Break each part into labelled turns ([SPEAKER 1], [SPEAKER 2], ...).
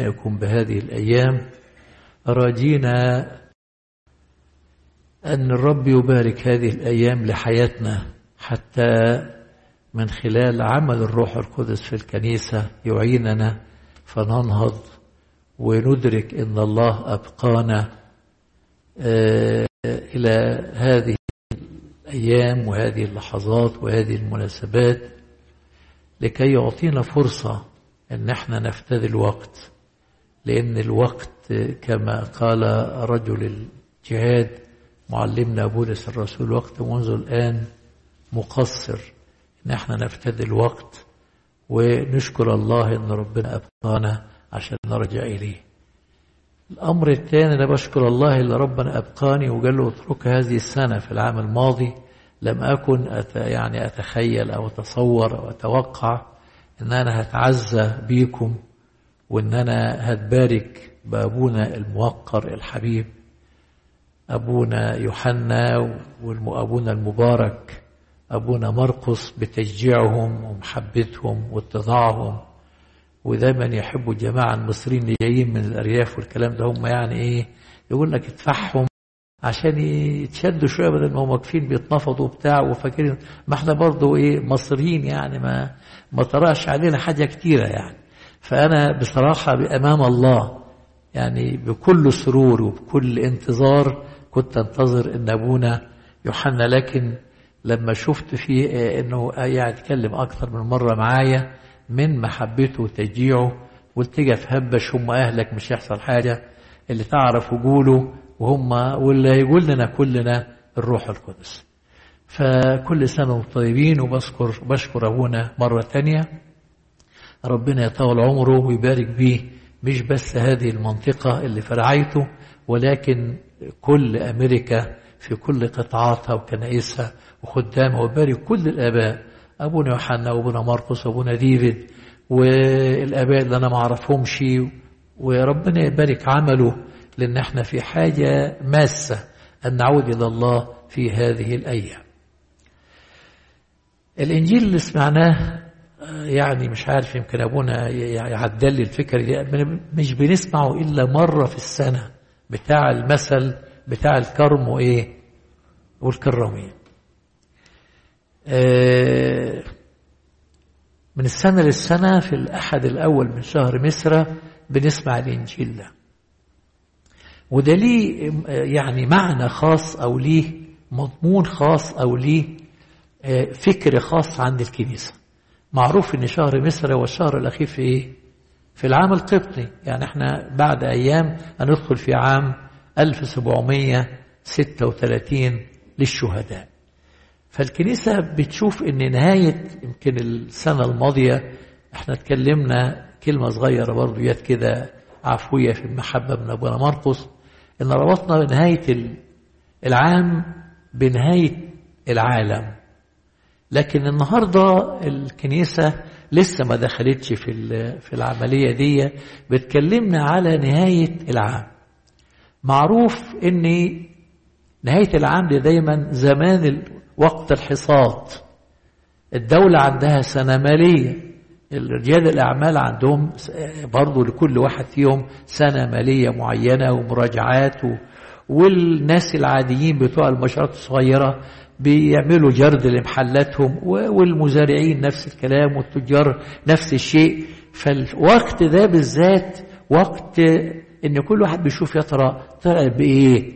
[SPEAKER 1] يكون بهذه الأيام. راجينا أن الرب يبارك هذه الأيام لحياتنا حتى من خلال عمل الروح القدس في الكنيسة يعيننا فننهض وندرك أن الله أبقانا إلى هذه الأيام وهذه اللحظات وهذه المناسبات لكي يعطينا فرصة أن إحنا نفتدي الوقت لأن الوقت كما قال رجل الجهاد معلمنا بولس الرسول وقت منذ الآن مقصر. إن إحنا نفتدي الوقت ونشكر الله إن ربنا أبقانا عشان نرجع إليه. الأمر الثاني أنا بشكر الله اللي ربنا أبقاني وقال له اترك هذه السنة في العام الماضي لم أكن أت يعني أتخيل أو أتصور أو أتوقع إن أنا هتعزى بيكم. وإن أنا هتبارك بأبونا الموقر الحبيب أبونا يوحنا وأبونا المبارك أبونا مرقس بتشجيعهم ومحبتهم واتضاعهم. ودايما يحبوا الجماعة المصريين اللي جايين من الأرياف والكلام ده هم يعني إيه يقول لك ادفعهم عشان يتشدوا شوية بدل ما هم واقفين بيتنفضوا وبتاع وفاكرين. ما إحنا برضه إيه مصريين يعني ما ما طرأش علينا حاجة كتيرة يعني. فأنا بصراحة بأمام الله يعني بكل سرور وبكل انتظار كنت أنتظر إن أبونا يوحنا لكن لما شفت فيه إنه يعني يتكلم أكثر من مرة معايا من محبته وتشجيعه قلت في هبش هم أهلك مش هيحصل حاجة اللي تعرف وجوله وهم واللي هيقول لنا كلنا الروح القدس. فكل سنة وأنتم طيبين وبشكر بشكر أبونا مرة تانية. ربنا يطول عمره ويبارك بيه مش بس هذه المنطقة اللي في رعايته ولكن كل أمريكا في كل قطاعاتها وكنائسها وخدامها وبارك كل الآباء أبونا يوحنا وأبونا مرقس وأبونا ديفيد والآباء اللي أنا ما أعرفهمش وربنا يبارك عمله لأن إحنا في حاجة ماسة أن نعود إلى الله في هذه الأيام. الإنجيل اللي سمعناه يعني مش عارف يمكن أبونا يعدل الفكرة دي. مش بنسمعه إلا مرة في السنة بتاع المثل بتاع الكرم وإيه؟ والكرامين آه من السنة للسنة في الأحد الأول من شهر مصر بنسمع الإنجيل ده. وده ليه يعني معنى خاص أو ليه مضمون خاص أو ليه آه فكر خاص عند الكنيسة. معروف إن شهر مصر هو الشهر الأخير في إيه؟ في العام القبطي. يعني إحنا بعد أيام هندخل في عام 1736 للشهداء. فالكنيسة بتشوف إن نهاية يمكن السنة الماضية إحنا اتكلمنا كلمة صغيرة برضو يد كده عفوية في المحبة من أبونا مرقس إن ربطنا نهاية العام بنهاية العالم. لكن النهاردة الكنيسة لسه ما دخلتش في في العملية دي بتكلمنا على نهاية العام معروف إن نهاية العام دي دايما زمان وقت الحصاد الدولة عندها سنة مالية رجال الأعمال عندهم برضو لكل واحد فيهم سنة مالية معينة ومراجعات. والناس العاديين بتوع المشروعات الصغيرة بيعملوا جرد لمحلاتهم والمزارعين نفس الكلام والتجار نفس الشيء. فالوقت ده بالذات وقت إن كل واحد بيشوف يا ترى طلع بإيه؟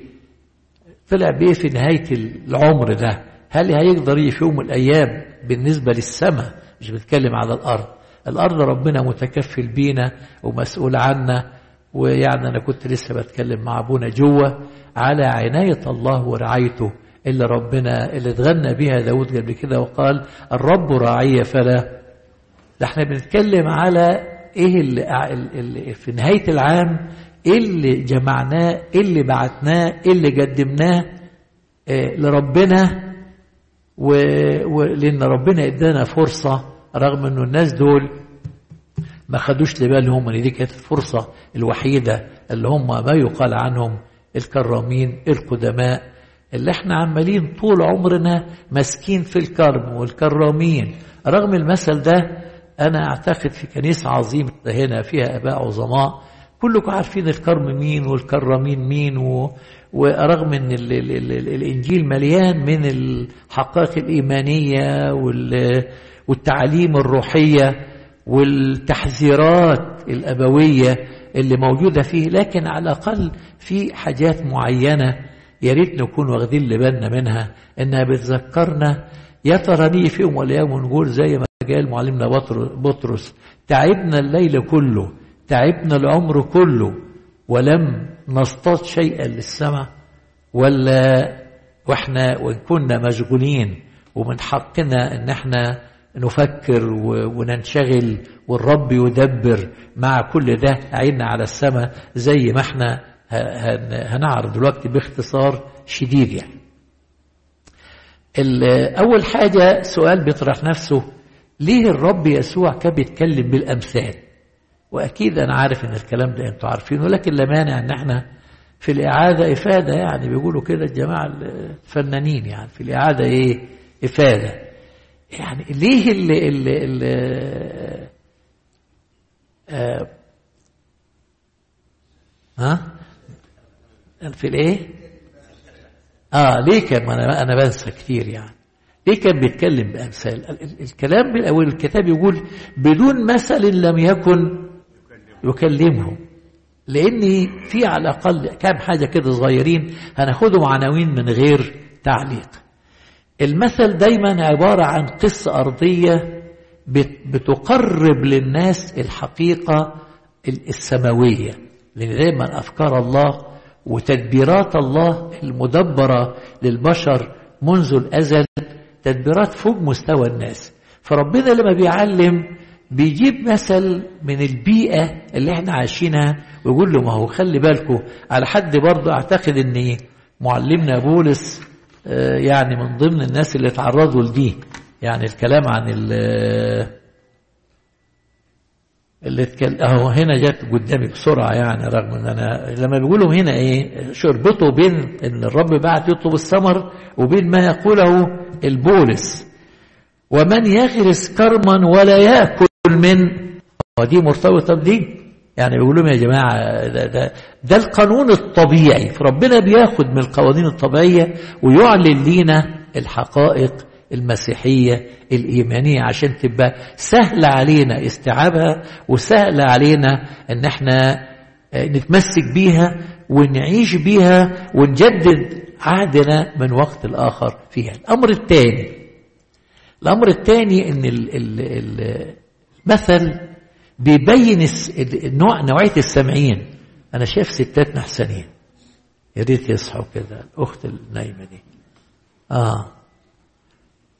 [SPEAKER 1] طلع بإيه في نهاية العمر ده؟ هل هيقدر في يوم من الأيام بالنسبة للسماء؟ مش بتكلم على الأرض. الأرض ربنا متكفل بينا ومسؤول عنا ويعني أنا كنت لسه بتكلم مع أبونا جوة على عناية الله ورعايته. اللي ربنا اللي اتغنى بها داود قبل كده وقال الرب راعي فلا. ده إحنا بنتكلم على إيه اللي, اللي في نهاية العام إيه اللي جمعناه إيه اللي بعتناه إيه اللي قدمناه إيه لربنا ولان ربنا إدانا فرصة رغم إنه الناس دول ما خدوش لبالهم ان دي كانت الفرصة الوحيدة اللي هم ما يقال عنهم الكرامين القدماء. اللي إحنا عمالين طول عمرنا ماسكين في الكرم والكرامين. رغم المثل ده أنا أعتقد في كنيسة عظيمة هنا فيها أباء عظماء. كلكم عارفين الكرم مين والكرامين مين و... ورغم إن ال ال ال الإنجيل مليان من الحقائق الإيمانية وال... والتعاليم الروحية والتحذيرات الأبوية اللي موجودة فيه لكن على الأقل في حاجات معينة يا ريت نكون واخدين بالنا منها إنها بتذكرنا يا ترى نيجي في يوم ولا يوم ونقول زي ما قال معلمنا بطرس تعبنا الليل كله تعبنا العمر كله ولم نصطاد شيئا للسماء ولا وإحنا وإن كنا مشغولين ومن حقنا إن إحنا نفكر وننشغل والرب يدبر مع كل ده عيننا على السماء زي ما إحنا هنعرض دلوقتي باختصار شديد يعني. أول حاجة سؤال بيطرح نفسه ليه الرب يسوع كان بيتكلم بالأمثال؟ وأكيد أنا عارف إن الكلام ده أنتوا عارفينه لكن لا مانع إن إحنا في الإعادة إفادة يعني بيقولوا كده الجماعة الفنانين يعني في الإعادة إيه؟ إفادة. يعني ليه اللي اللي اللي آه ها؟ في الايه؟ آه ليه كان؟ أنا أنا بنسى كتير يعني. ليه كان بيتكلم بأمثال؟ الكلام اول الكتاب يقول بدون مثل لم يكن يكلمهم. لأن في على الأقل كام حاجة كده صغيرين هناخدهم عناوين من غير تعليق. المثل دايما عبارة عن قصة أرضية بتقرب للناس الحقيقة السماوية. لأن دايما افكار الله وتدبيرات الله المدبرة للبشر منذ الأزل تدبيرات فوق مستوى الناس. فربنا لما بيعلم بيجيب مثل من البيئة اللي إحنا عايشينها ويقول له ما هو خلي بالكم على حد برضه أعتقد إن معلمنا بولس يعني من ضمن الناس اللي تعرضوا لدي يعني الكلام عن اللي اتكلم اهو هنا جت قدامي بسرعة يعني رغم إن أنا لما بيقولوا هنا إيه شربته بين إن الرب بعت يطلب الثمر وبين ما يقوله البولس. ومن يغرس كرما ولا يأكل من ودي مرتبطه بدي يعني بيقول لهم يا جماعة ده, ده, ده القانون الطبيعي. فربنا بياخد من القوانين الطبيعية ويعلن لينا الحقائق المسيحية الإيمانية عشان تبقى سهلة علينا استيعابها وسهلة علينا إن إحنا نتمسك بيها ونعيش بيها ونجدد عهدنا من وقت لاخر فيها. الأمر الثاني الأمر الثاني إن المثل بيبين النوع نوعية السامعين أنا شايف ستات نحسانين يا ريت يصحوا كده الأخت النايمة دي. آه.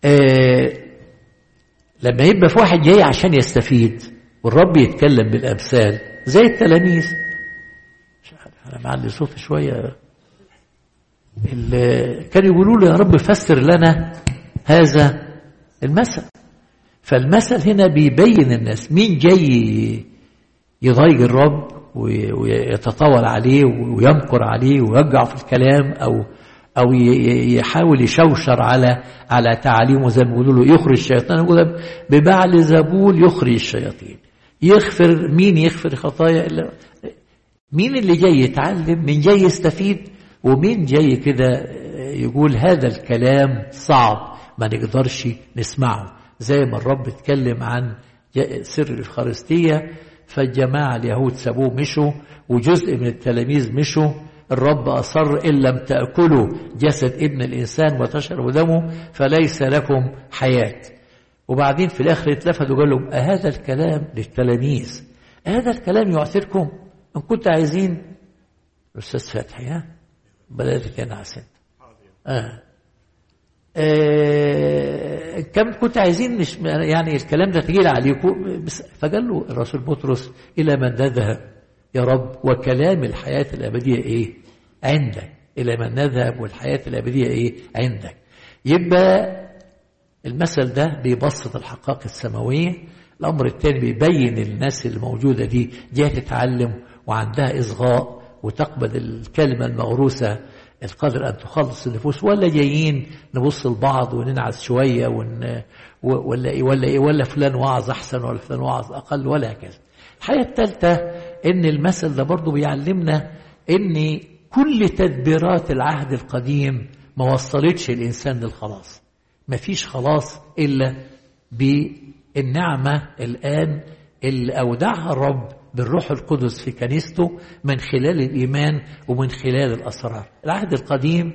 [SPEAKER 1] آه لما يبقى في واحد جاي عشان يستفيد والرب يتكلم بالأمثال زي التلاميذ. أنا معلي صوتي شوية. كانوا يقولوا له يا رب فسر لنا هذا المثل. فالمثل هنا بيبين الناس مين جاي يضايق الرب ويتطاول عليه ويمكر عليه ويرجع في الكلام أو أو يحاول يشوشر على على تعاليمه زي ما بيقولوا له يخرج يقول ببعل زبول يخرج الشياطين. يغفر مين يغفر خطايا إلا؟ مين اللي جاي يتعلم؟ مين جاي يستفيد؟ ومين جاي كده يقول هذا الكلام صعب؟ ما نقدرش نسمعه. زي ما الرب اتكلم عن سر الإفخارستية فالجماعة اليهود سابوه مشوا وجزء من التلاميذ مشوا الرب أصر إن لم تأكلوا جسد ابن الإنسان وتشربوا دمه فليس لكم حياة. وبعدين في الآخر اتلفت وقال لهم أهذا الكلام للتلاميذ؟ هذا الكلام يعثركم؟ إن كنت عايزين الأستاذ فتحي ها؟ بلدك أنا عسنت آه. آه كم كنت عايزين؟ مش يعني الكلام ده تقيل عليكم؟ فقال له الرسول بطرس إلى من نذهب يا رب وكلام الحياة الأبدية إيه؟ عندك إلى من نذهب والحياة الأبدية إيه؟ عندك يبقى المثل ده بيبسط الحقائق السماوية الأمر الثاني بيبين الناس الموجودة دي جاية تتعلم وعندها إصغاء وتقبل الكلمة الموروثه القادر أن تخلص النفوس ولا جايين نبص لبعض وننعس شوية ون ولا إيه ولا إيه ولا فلان وعظ أحسن ولا فلان وعظ أقل ولا هكذا. الحاجة الثالثة إن المثل ده برضه بيعلمنا إن كل تدبيرات العهد القديم ما وصلتش الإنسان للخلاص. مفيش خلاص إلا بالنعمة الآن اللي أودعها الرب بالروح القدس في كنيسته من خلال الإيمان ومن خلال الأسرار. العهد القديم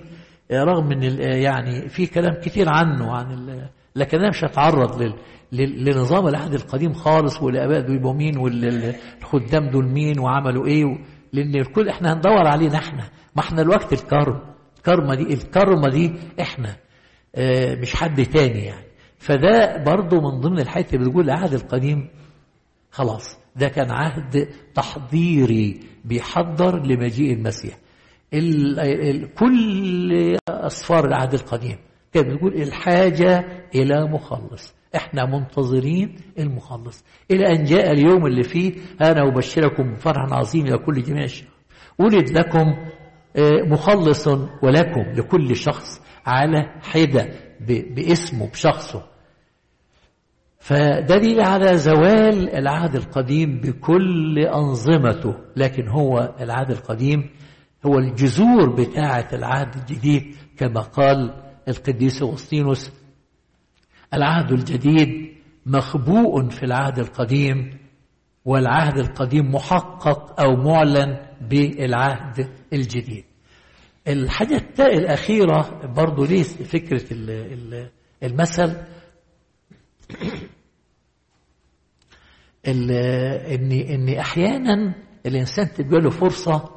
[SPEAKER 1] رغم إن يعني في كلام كتير عنه عن لكن أنا مش هتعرض لل لنظام العهد القديم خالص والاباء دول يبقوا مين والخدام دول مين وعملوا إيه لأن الكل إحنا هندور علينا إحنا. ما إحنا الوقت الكرم. الكرمه دي الكرمة دي إحنا. آه مش حد تاني يعني. فده برضه من ضمن الحاجات اللي بتقول العهد القديم خلاص. ده كان عهد تحضيري بيحضر لمجيء المسيح. ال ال كل أسفار العهد القديم كانت بتقول الحاجة إلى مخلص. إحنا منتظرين المخلص. إلى أن جاء اليوم اللي فيه أنا أبشركم بفرح عظيم إلى كل جميع الشعب ولد لكم مخلص ولكم لكل شخص على حدة باسمه بشخصه. فدليل على زوال العهد القديم بكل أنظمته. لكن هو العهد القديم هو الجذور بتاعة العهد الجديد كما قال القديس أغسطينوس. العهد الجديد مخبوء في العهد القديم والعهد القديم محقق أو معلن بالعهد الجديد. الحاجة الأخيرة برضو ليه فكرة المثل. ان إن أحيانا الإنسان تبقى له فرصه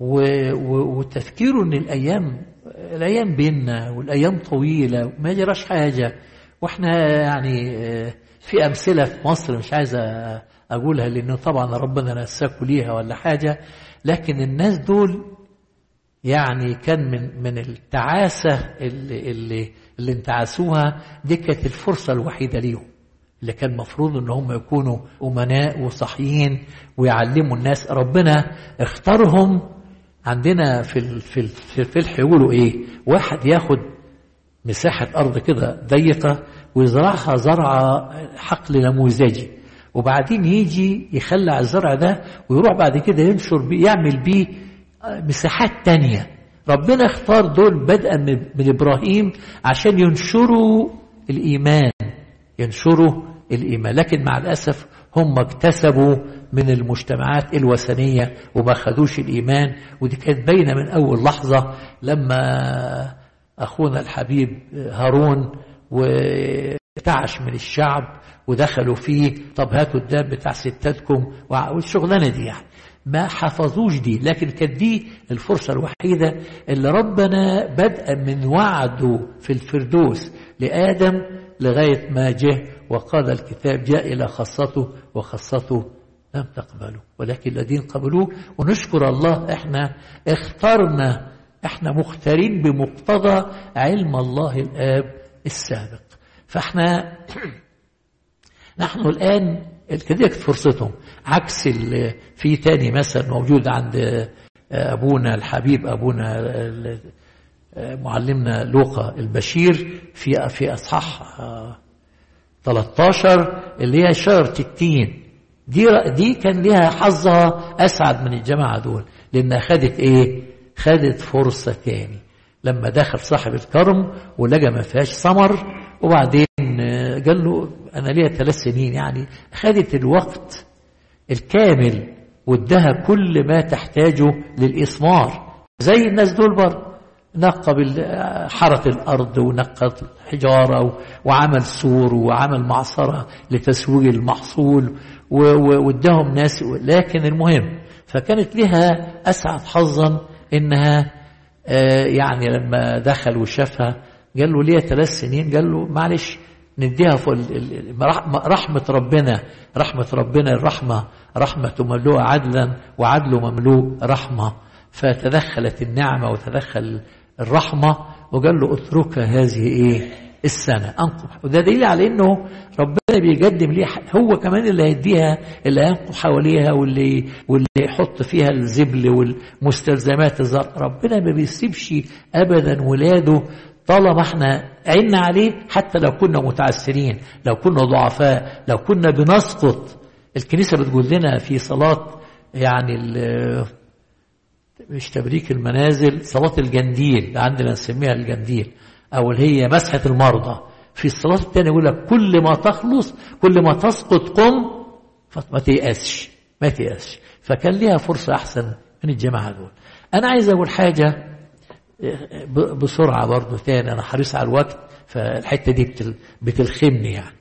[SPEAKER 1] وتفكيره إن الأيام الأيام بينا والأيام طويلة وما يجراش حاجة. وإحنا يعني في أمثلة في مصر مش عايز أقولها لأنه طبعا ربنا نساكوا ليها ولا حاجة. لكن الناس دول يعني كان من من التعاسة اللي اللي اللي انتعسوها دي كانت الفرصة الوحيدة ليهم اللي كان المفروض إن هم يكونوا أمناء وصحيين ويعلموا الناس. ربنا اختارهم عندنا في في في الفلح يقولوا إيه؟ واحد ياخد مساحة أرض كده ضيقة ويزرعها زرع حقل نموذجي وبعدين يجي يخلع الزرع ده ويروح بعد كده ينشر بيه يعمل بيه مساحات تانية. ربنا اختار دول بدءا من إبراهيم عشان ينشروا الإيمان ينشروا الإيمان. لكن مع الأسف هم اكتسبوا من المجتمعات الوثنية وما خدوش الإيمان ودي كانت باينة من أول لحظة لما أخونا الحبيب هارون وتعش من الشعب ودخلوا فيه طب هاتوا الداب بتاع ستاتكم والشغلانة دي يعني. ما حفظوش دي لكن كانت دي الفرصة الوحيدة اللي ربنا بدأ من وعده في الفردوس لآدم لغاية ما جه وقال الكتاب جاء إلى خاصته وخاصته لم تقبله. ولكن الذين قبلوه ونشكر الله إحنا اخترنا إحنا مختارين بمقتضى علم الله الآب السابق. فإحنا نحن الآن كذلك فرصتهم. عكس في تاني مثل موجود عند أبونا الحبيب أبونا معلمنا لوقا البشير في في أصحاح 13 اللي هي شجرة التين دي دي كان لها حظها أسعد من الجماعة دول لأنها خدت إيه؟ خدت فرصة تاني. لما دخل صاحب الكرم ولقى ما فيهاش ثمر وبعدين قال له أنا ليا ثلاث سنين يعني خدت الوقت الكامل وادها كل ما تحتاجه للإثمار زي الناس دول برضه. نقى حرث الأرض ونقى الحجارة وعمل سور وعمل معصرة لتسويق المحصول واداهم ناس لكن المهم فكانت لها أسعد حظا إنها يعني لما دخل وشافها قال له ليه ثلاث سنين قال له معلش نديها فوق رحمة ربنا رحمة ربنا الرحمة رحمة مملوءة عدلا وعدله مملوء رحمة. فتدخلت النعمة وتدخل الرحمة وقال له اترك هذه إيه؟ السنة. انقح وده دليل على إنه ربنا بيقدم ليه هو كمان اللي هيديها اللي هينقح حواليها واللي واللي يحط فيها الزبل والمستلزمات الزرع ربنا ما بيسيبش ابدا ولاده طالما إحنا عنا عليه حتى لو كنا متعسرين لو كنا ضعفاء لو كنا بنسقط. الكنيسة بتقول لنا في صلاة يعني مش تبريك المنازل صلاة الجنديل عندنا نسميها الجنديل أو اللي هي مسحة المرضى. في الصلاة الثانية يقول لك كل ما تخلص كل ما تسقط قم فما تيأسش ما تيأسش. فكان ليها فرصة أحسن من الجماعة دول. أنا عايز أقول حاجة بسرعة برضو تاني أنا حريص على الوقت فالحتة دي بتل بتلخمني يعني.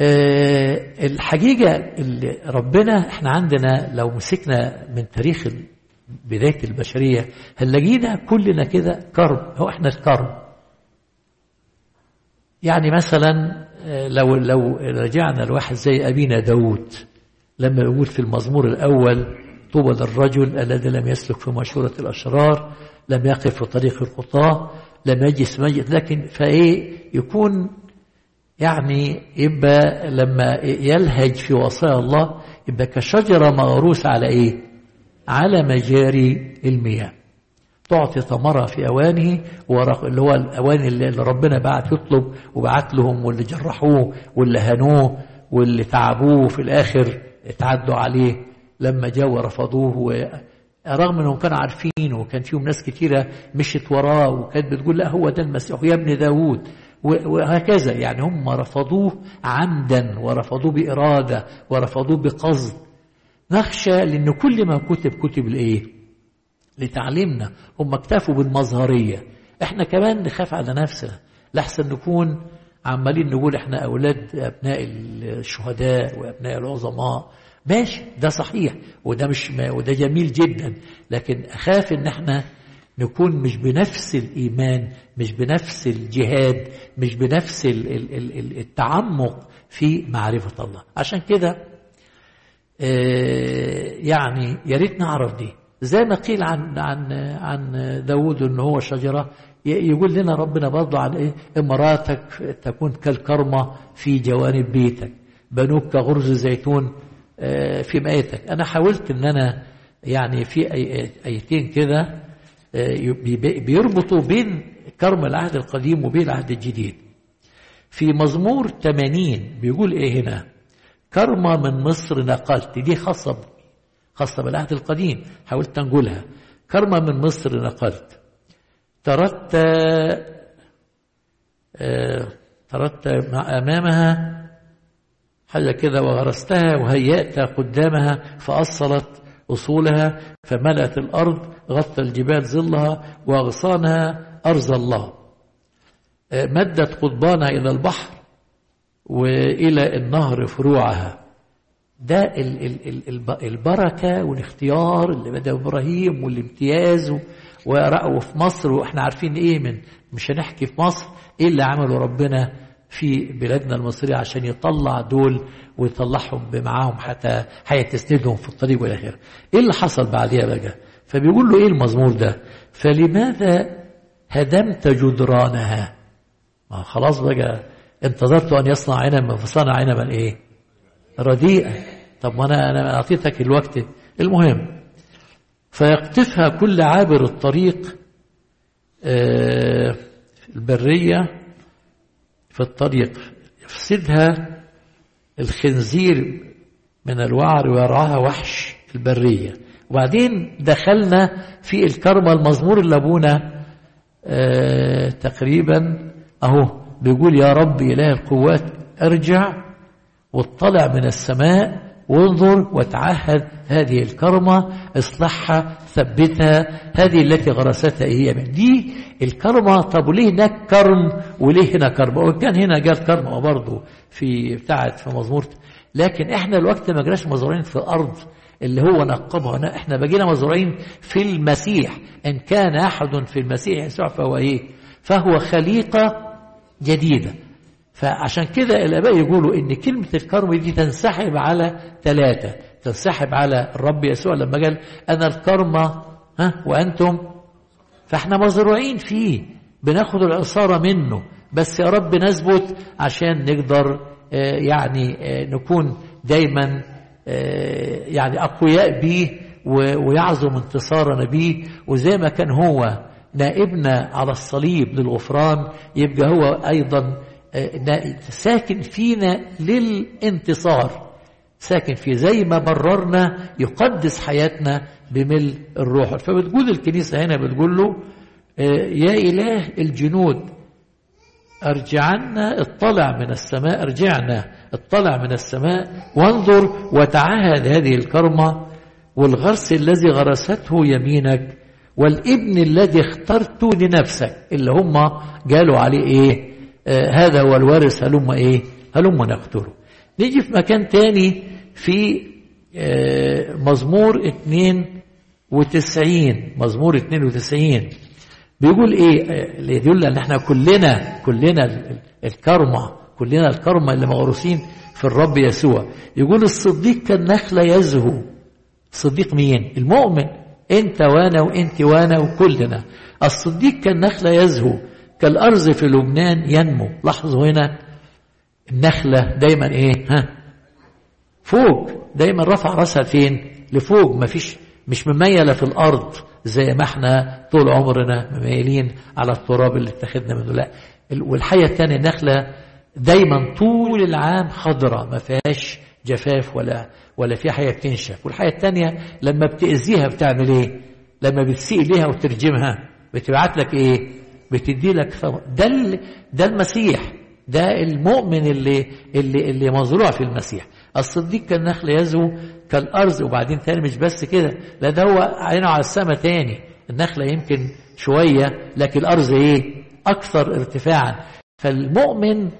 [SPEAKER 1] الحقيقة اللي ربنا إحنا عندنا لو مسكنا من تاريخ بداية البشرية هنلاقينا كلنا كده كرب؟ هو إحنا الكرب. يعني مثلا لو لو رجعنا لواحد زي أبينا داود لما يقول في المزمور الأول طوبى للرجل الذي لم يسلك في مشورة الأشرار لم يقف في طريق الخطاة لم يجلس مجد لكن فإيه؟ يكون يعني يبقى لما يلهج في وصايا الله يبقى كشجرة مغروسة على إيه؟ على مجاري المياه. تعطي ثمرة في أوانه اللي هو الأوان اللي ربنا بعت يطلب وبعت لهم واللي جرحوه واللي هنوه واللي تعبوه في الآخر اتعدوا عليه. لما جاءوا ورفضوه رغم إنهم كانوا عارفين وكان فيهم ناس كتيرة مشت وراه وكانت بتقول لا هو ده المسيح يا ابن داوود. وهكذا. يعني هم رفضوه عمدا ورفضوه بإرادة ورفضوه بقصد. نخشى لأن كل ما كتب كتب لإيه؟ لتعليمنا. هم اكتفوا بالمظهرية. إحنا كمان نخاف على نفسنا. لحسن نكون عمالين نقول إحنا أولاد أبناء الشهداء وأبناء العظماء. ماشي ده صحيح وده مش وده جميل جدا. لكن أخاف إن إحنا نكون مش بنفس الإيمان مش بنفس الجهاد مش بنفس التعمق في معرفة الله. عشان كده يعني يا ريت نعرف دي. زي ما قيل عن عن عن داوود إن هو شجرة يقول لنا ربنا برضه عن إيه؟ امراتك تكون كالكرمة في جوانب بيتك بنوك كغرز زيتون في مائتك. أنا حاولت إن أنا يعني في أيتين كده بيربطوا بين كرم العهد القديم وبين العهد الجديد. في مزمور 80 بيقول إيه هنا؟ كرمة من مصر نقلت. دي خاصة خاصة بالعهد القديم حاولت أنقلها كرمة من مصر نقلت. تردت تردت أمامها حاجة كده وغرستها وهيأت قدامها فأصلت أصولها فملأت الأرض غطى الجبال ظلها وأغصانها أرض الله. مدت قضبانها إلى البحر وإلى النهر فروعها. ده البركة والاختيار اللي بدأ إبراهيم والامتياز ورأوا في مصر وإحنا عارفين إيه من مش هنحكي في مصر إيه اللي عمله ربنا في بلادنا المصرية عشان يطلع دول ويطلعهم معاهم حتى هيتسندهم في الطريق والى اخره. إيه اللي حصل بعديها بقى؟ فبيقول له إيه المزمور ده؟ فلماذا هدمت جدرانها؟ ما خلاص بقى انتظرت أن يصنع عنبا فصنع عنبا إيه؟ رديئا. طب ما أنا أنا أعطيتك الوقت المهم فيقطفها كل عابر الطريق آه البرية في الطريق يفسدها الخنزير من الوعر ويرعاها وحش البرية. وبعدين دخلنا في الكرمة المزمور اللي أبونا آه تقريبا أهو بيقول يا رب إله القوات أرجع واطلع من السماء وانظر وتعهد هذه الكرمة اصلحها ثبتها هذه التي غرستها هي. من دي الكرمة طب وليه هناك كرم؟ وليه هنا كرم؟ وكان هنا قال كرم برضه في بتاعت في مزمور. لكن إحنا الوقت ما جيناش مزروعين في الأرض اللي هو نقبها. إحنا بقينا مزروعين في المسيح. إن كان أحد في المسيح يسوع فهو إيه؟ فهو خليقة جديدة. فعشان كده الأباء يقولوا إن كلمة الكرم دي تنسحب على ثلاثة تنسحب على الرب يسوع لما قال أنا الكرمة ها وأنتم فإحنا مزروعين فيه بناخد العصارة منه بس يا رب نثبت عشان نقدر آه يعني آه نكون دايما آه يعني أقوياء بيه ويعظم انتصارنا بيه وزي ما كان هو نائبنا على الصليب للغفران يبقى هو أيضا ساكن فينا للانتصار. ساكن فيه زي ما بررنا يقدس حياتنا بملء الروح. فبتقول الكنيسة هنا بتقول له يا إله الجنود أرجعنا اطلع من السماء أرجعنا اطلع من السماء وانظر وتعهد هذه الكرمة والغرس الذي غرسته يمينك والإبن الذي اخترته لنفسك. اللي هم قالوا عليه إيه؟ آه هذا هو الوارث هلم إيه؟ هلم نقتله نيجي في مكان تاني في آه مزمور 92 مزمور 92 بيقول إيه؟ اللي يدل إن إحنا كلنا كلنا الكرمة كلنا الكرمة اللي مغروسين في الرب يسوع. يقول الصديق كالنخلة يزهو. الصديق مين؟ المؤمن. أنت وأنا وأنت وانا وكلنا. الصديق كالنخلة يزهو. كالأرز في لبنان ينمو. لاحظوا هنا النخلة دايما إيه؟ ها؟ فوق. دايما رفع راسها فين؟ لفوق. ما فيش مش مميلة في الأرض زي ما إحنا طول عمرنا مميلين على التراب اللي اتخذنا منه. لا. والحية الثانية النخلة دايما طول العام خضرة ما فيهاش جفاف ولا ولا في حياة بتنشف والحياة الثانية لما بتأذيها بتعمل إيه؟ لما بتسيء ليها وترجمها. بتبعت لك إيه؟ بتدي لك ثمر ده ده المسيح. ده المؤمن اللي اللي اللي مزروع في المسيح. الصديق كالنخل يزهو كالأرز وبعدين تاني مش بس كده لا ده هو عينه على السماء تاني. النخلة يمكن شوية لكن الأرز إيه؟ أكثر ارتفاعا. فالمؤمن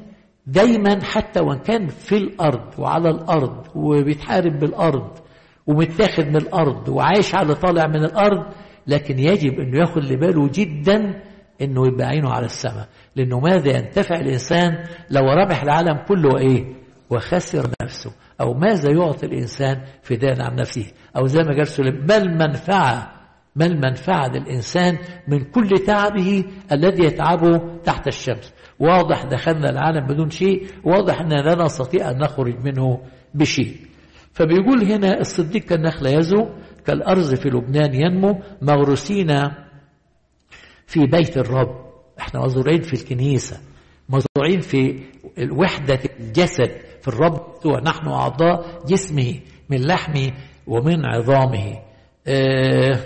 [SPEAKER 1] دايما حتى وإن كان في الأرض وعلى الأرض وبيتحارب بالأرض ومتاخد من الأرض وعايش على طالع من الأرض لكن يجب أنه ياخد لباله جدا أنه يبقى عينه على السماء. لأنه ماذا ينتفع الإنسان لو ربح العالم كله إيه؟ وخسر نفسه. أو ماذا يعطي الإنسان فداء عن نفسه؟ أو زي ما قال سليم ما المنفعة؟ ما المنفعة للإنسان من كل تعبه الذي يتعبه تحت الشمس؟ واضح دخلنا العالم بدون شيء واضح أننا لا نستطيع أن نخرج منه بشيء. فبيقول هنا الصديق كالنخلة يزو كالأرز في لبنان ينمو مغروسين في بيت الرب. إحنا مزروعين في الكنيسة مزروعين في وحدة الجسد في الرب ونحن أعضاء جسمه من لحمه ومن عظامه. آه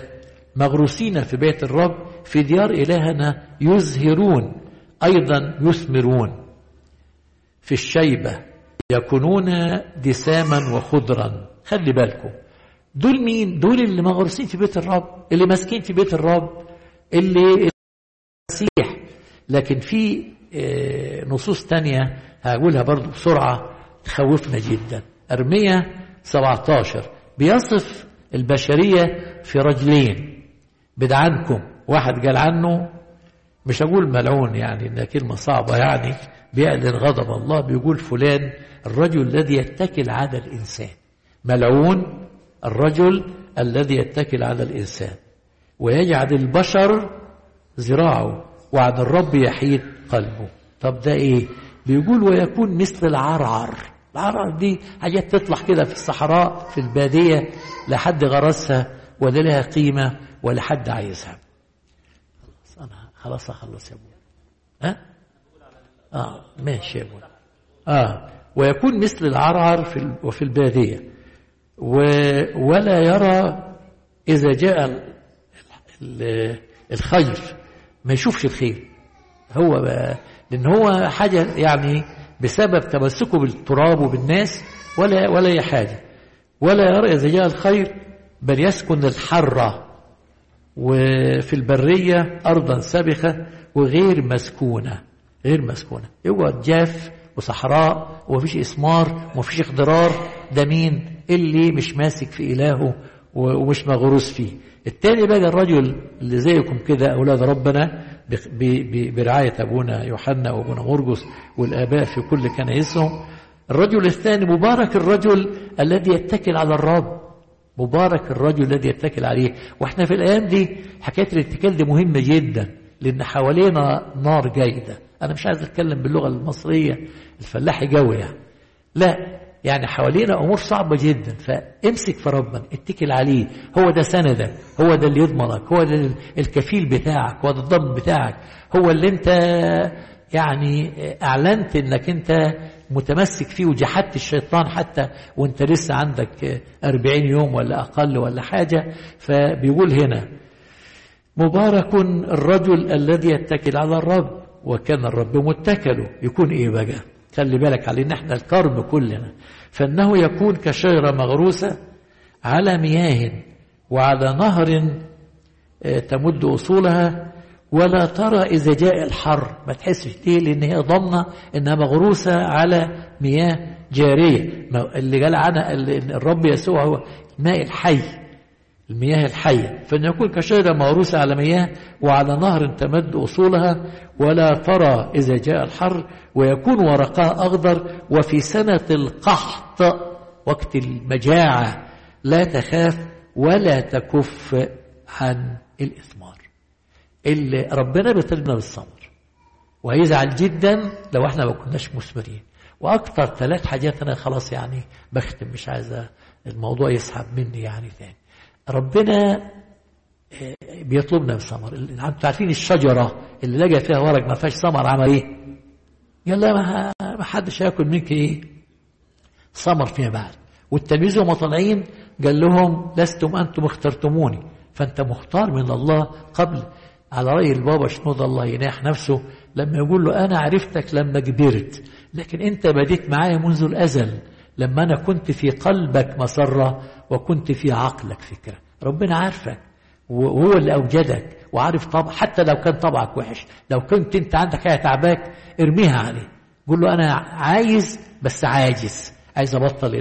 [SPEAKER 1] مغروسين في بيت الرب في ديار إلهنا يزهرون أيضا يثمرون. في الشيبة يكونون دساما وخضرا. خلي بالكم دول مين؟ دول اللي مغروسين في بيت الرب اللي ماسكين في بيت الرب اللي المسيح. لكن في نصوص تانية هقولها برضو بسرعة تخوفنا جدا. أرمية 17 بيصف البشرية في رجلين. بدعنكم واحد قال عنه. مش أقول ملعون يعني إنها كلمة صعبة يعني. بيعلن غضب الله. بيقول فلان الرجل الذي يتكل على الإنسان. ملعون الرجل الذي يتكل على الإنسان. ويجعل البشر ذراعه وعن الرب يحيد قلبه. طب ده إيه؟ بيقول ويكون مثل العرعر. العرعر دي حاجات تطلع كده في الصحراء في البادية لحد غرسها ولا لها قيمة ولا حد عايزها. خلاص أنا خلاص أخلص يا أبوي ها؟ آه ماشي يا أبوي آه ويكون مثل العرعر في وفي البادية. و ولا يرى إذا جاء الخير. ما يشوفش الخير. هو بقى لأن هو حاجة يعني بسبب تمسكه بالتراب وبالناس ولا ولا أي حاجة. ولا يرى إذا جاء الخير بل يسكن الحرة وفي البرية أرضا سبخة وغير مسكونة. غير مسكونة. يقعد جاف وصحراء ومفيش إسمار ومفيش اخضرار ده مين؟ اللي مش ماسك في إلهه ومش مغروس فيه. التاني بقى الرجل اللي زيكم كده أولاد ربنا برعاية أبونا يوحنا وأبونا مرقس والآباء في كل كنائسهم الرجل الثاني مبارك الرجل الذي يتكل على الرب. مبارك الرجل الذي يتكل عليه. وإحنا في الأيام دي حكاية الاتكال دي مهمة جدا لأن حوالينا نار جيدة. أنا مش عايز أتكلم باللغة المصرية الفلاحي قوي يعني. لا يعني حوالينا أمور صعبة جدا. فامسك في ربنا اتكل عليه. هو ده سندك هو ده اللي يضمنك هو ده الكفيل بتاعك هو ده الضامن بتاعك. هو اللي أنت يعني أعلنت إنك أنت متمسك فيه وجحدت الشيطان حتى وأنت لسه عندك أربعين يوم ولا أقل ولا حاجة. فبيقول هنا مبارك الرجل الذي يتكل على الرب وكان الرب متكله. يكون إيه بقى؟ خلي بالك علينا إحنا الكرم كلنا. فإنه يكون كشجرة مغروسة على مياه وعلى نهر تمد أصولها. ولا ترى إذا جاء الحر ما تحسش ليه؟ لأن هي ضامنة إنها مغروسة على مياه جارية. اللي قال عنها الرب يسوع هو الماء الحي. المياه الحية. فإن يكون كشجرة موروثة على مياه وعلى نهر تمد أصولها ولا ترى إذا جاء الحر ويكون ورقها أخضر وفي سنة القحط وقت المجاعة لا تخاف ولا تكف عن الإثمار. اللي ربنا بيطلبنا بالصبر. وهيزعل جدا لو إحنا ما كناش مثمرين. وأكتر ثلاث حاجات أنا خلاص يعني بختم مش عايز الموضوع يسحب مني يعني تاني. ربنا بيطلبنا بثمر أنتوا عارفين الشجرة اللي لقى فيها ورق ما فيهاش ثمر عمل إيه؟ يلا ما ما حدش هياكل منك إيه؟ ثمر فيما بعد. والتلاميذ وهم طالعين قال لهم لستم أنتم اخترتموني. فأنت مختار من الله قبل. على رأي البابا شنود الله يناح نفسه لما يقول له أنا عرفتك لما كبرت لكن أنت بديت معايا منذ الأزل. لما أنا كنت في قلبك مسره وكنت في عقلك فكرة. ربنا عارفك وهو اللي أوجدك وعارف طبع حتى لو كان طبعك وحش لو كنت أنت عندك حاجة تعباك ارميها عليه. قول له أنا عايز بس عاجز. عايز أبطل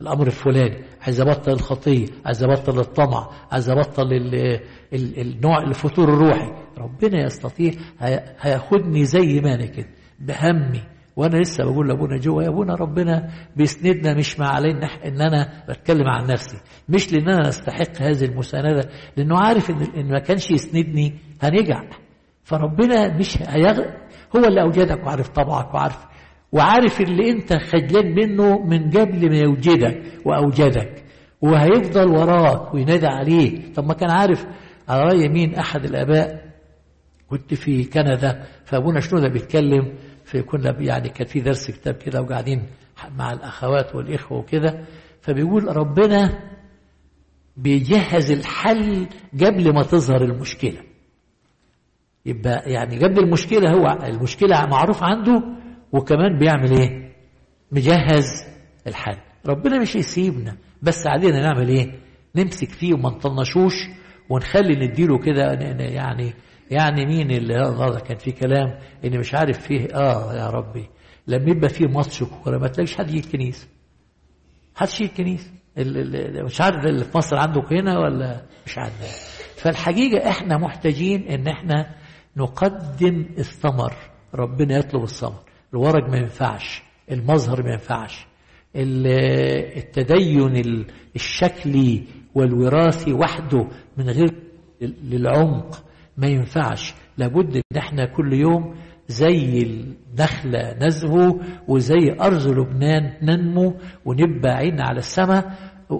[SPEAKER 1] الأمر الفلاني. عايز أبطل الخطية. عايز أبطل الطمع. عايز ال النوع الفتور الروحي. ربنا يستطيع هياخدني زي ما أنا كده بهمي. وأنا لسه بقول لابونا جوه يا ابونا ربنا بيسندنا مش ما علينا إن أنا بتكلم عن نفسي. مش لأن أنا أستحق هذه المساندة لأنه عارف إن إن ما كانش يسندني هنجع. فربنا مش هيغ... هو اللي أوجدك وعارف طبعك وعارف وعارف اللي أنت خجلان منه من قبل ما يوجدك وأوجدك. وهيفضل وراك وينادى عليك. طب ما كان عارف على رأي مين أحد الآباء؟ كنت في كندا فأبونا شنودة بيتكلم؟ في كنا يعني كان في درس كتاب كده وقاعدين مع الأخوات والإخوة وكده فبيقول ربنا بيجهز الحل قبل ما تظهر المشكلة. يبقى يعني قبل المشكلة هو المشكلة معروف عنده وكمان بيعمل إيه؟ مجهز الحل. ربنا مش يسيبنا بس علينا نعمل إيه؟ نمسك فيه وما نطنشوش ونخلي نديله كده يعني يعني مين اللي غلط؟ كان في كلام إن مش عارف فيه. آه يا ربي. لما يبقى فيه ماتش كوره ما تلاقيش حد يجي الكنيسه حدش يجي الكنيسه مش عارف اللي في مصر عندك هنا ولا مش عندنا فالحقيقة إحنا محتاجين إن إحنا نقدم الثمر. ربنا يطلب الثمر. الورق ما ينفعش. المظهر ما ينفعش. التدين الشكلي والوراثي وحده من غير للعمق. ما ينفعش. لابد إن إحنا كل يوم زي النخلة نزهو وزي أرض لبنان ننمو ونبقى عين على السماء.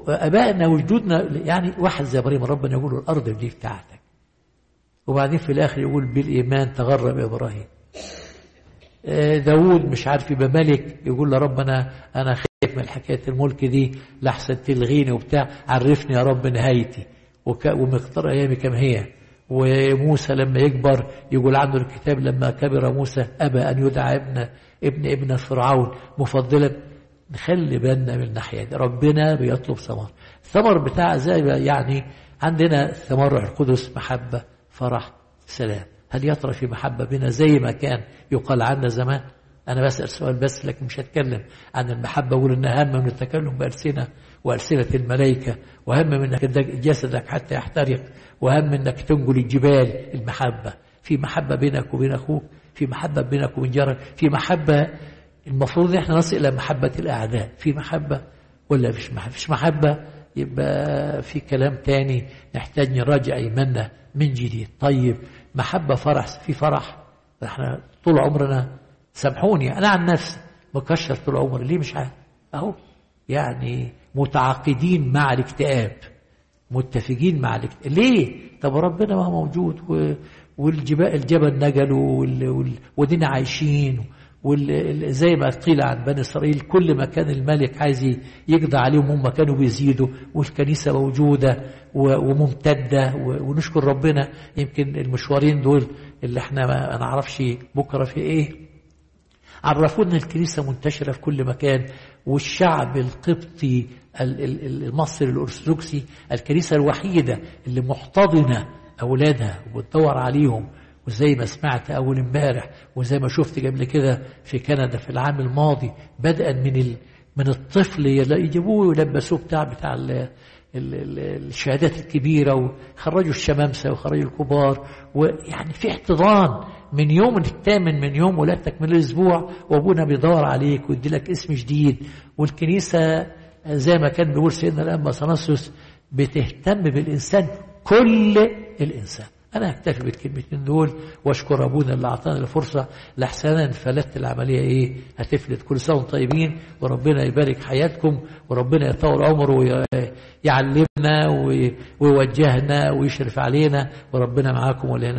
[SPEAKER 1] أبائنا وجدودنا يعني واحد زي إبراهيم ربنا يقول له الأرض دي بتاعتك. وبعدين في الآخر يقول بالإيمان تغرب إبراهيم. داود مش عارف يبقى ملك يقول له أنا خايف من حكاية الملك دي لحسن تلغيني وبتاع عرفني يا رب نهايتي. ومقدار أيامي كم هي. وموسى لما يكبر يقول عنه الكتاب لما كبر موسى أبى أن يدعى ابن ابن ابن فرعون مفضلا. نخلي بالنا من الناحية دي. ربنا بيطلب ثمر. الثمر بتاع زي يعني عندنا ثمر روح القدس محبة فرح سلام. هل يطرى في محبة بنا زي ما كان؟ يقال عنا زمان. أنا بسأل سؤال بس لكن مش هتكلم عن المحبة. أقول إنها أهم من التكلم بألسنة وألسنة الملائكة وأهم من إنك جسدك حتى يحترق وأهم إنك تنقل الجبال المحبة. في محبة بينك وبين أخوك في محبة بينك وبين جارك في محبة المفروض إحنا نصل إلى محبة الأعداء. في محبة ولا مش محبة مش محبة؟ يبقى في كلام تاني نحتاج نراجع إيماننا من جديد. طيب محبة فرح في فرح؟ إحنا طول عمرنا سامحوني أنا عن نفسي مكشر طول عمري. ليه مش عارف؟ أهو يعني متعاقدين مع الاكتئاب متفقين مع الاكت... ليه؟ طب ربنا ما هو موجود و... والجبال الجبل نجلوا وال... وال... ودينا عايشين وال... زي ما قيل عن بني إسرائيل كل ما كان الملك عايز يقضي عليهم هم كانوا بيزيدوا والكنيسة موجودة و... وممتدة و... ونشكر ربنا. يمكن المشوارين دول اللي إحنا ما نعرفش بكرة في إيه. عرفونا الكنيسة منتشرة في كل مكان والشعب القبطي المصري الأرثوذكسي الكنيسة الوحيدة اللي محتضنة أولادها وبتدور عليهم. وزي ما سمعت أول امبارح وزي ما شفت قبل كده في كندا في العام الماضي بدءا من ال... من الطفل يجيبوه ويلبسوه بتاع بتاع ال... ال... ال... الشهادات الكبيرة وخرجوا الشمامسة وخرجوا الكبار ويعني في احتضان. من يوم الثامن من يوم ولادتك من الأسبوع وأبونا بيدور عليك ويدي لك اسم جديد. والكنيسة زي ما كان بيقول سيدنا الأنبا صنصوس بتهتم بالإنسان كل الإنسان. أنا أكتفي بالكلمتين دول وأشكر أبونا اللي أعطانا الفرصة لأحسن فلت العملية إيه؟ هتفلت. كل سنة طيبين وربنا يبارك حياتكم وربنا يطور عمره ويعلمنا ويوجهنا ويشرف علينا وربنا معاكم ولنا